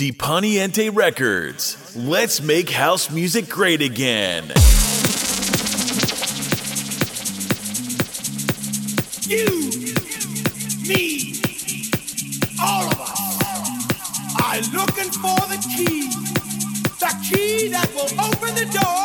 Deponiente Records. Let's make house music great again. You, me, all of us are looking for the key. The key that will open the door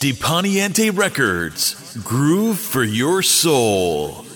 Deponiente Records. Groove for your soul.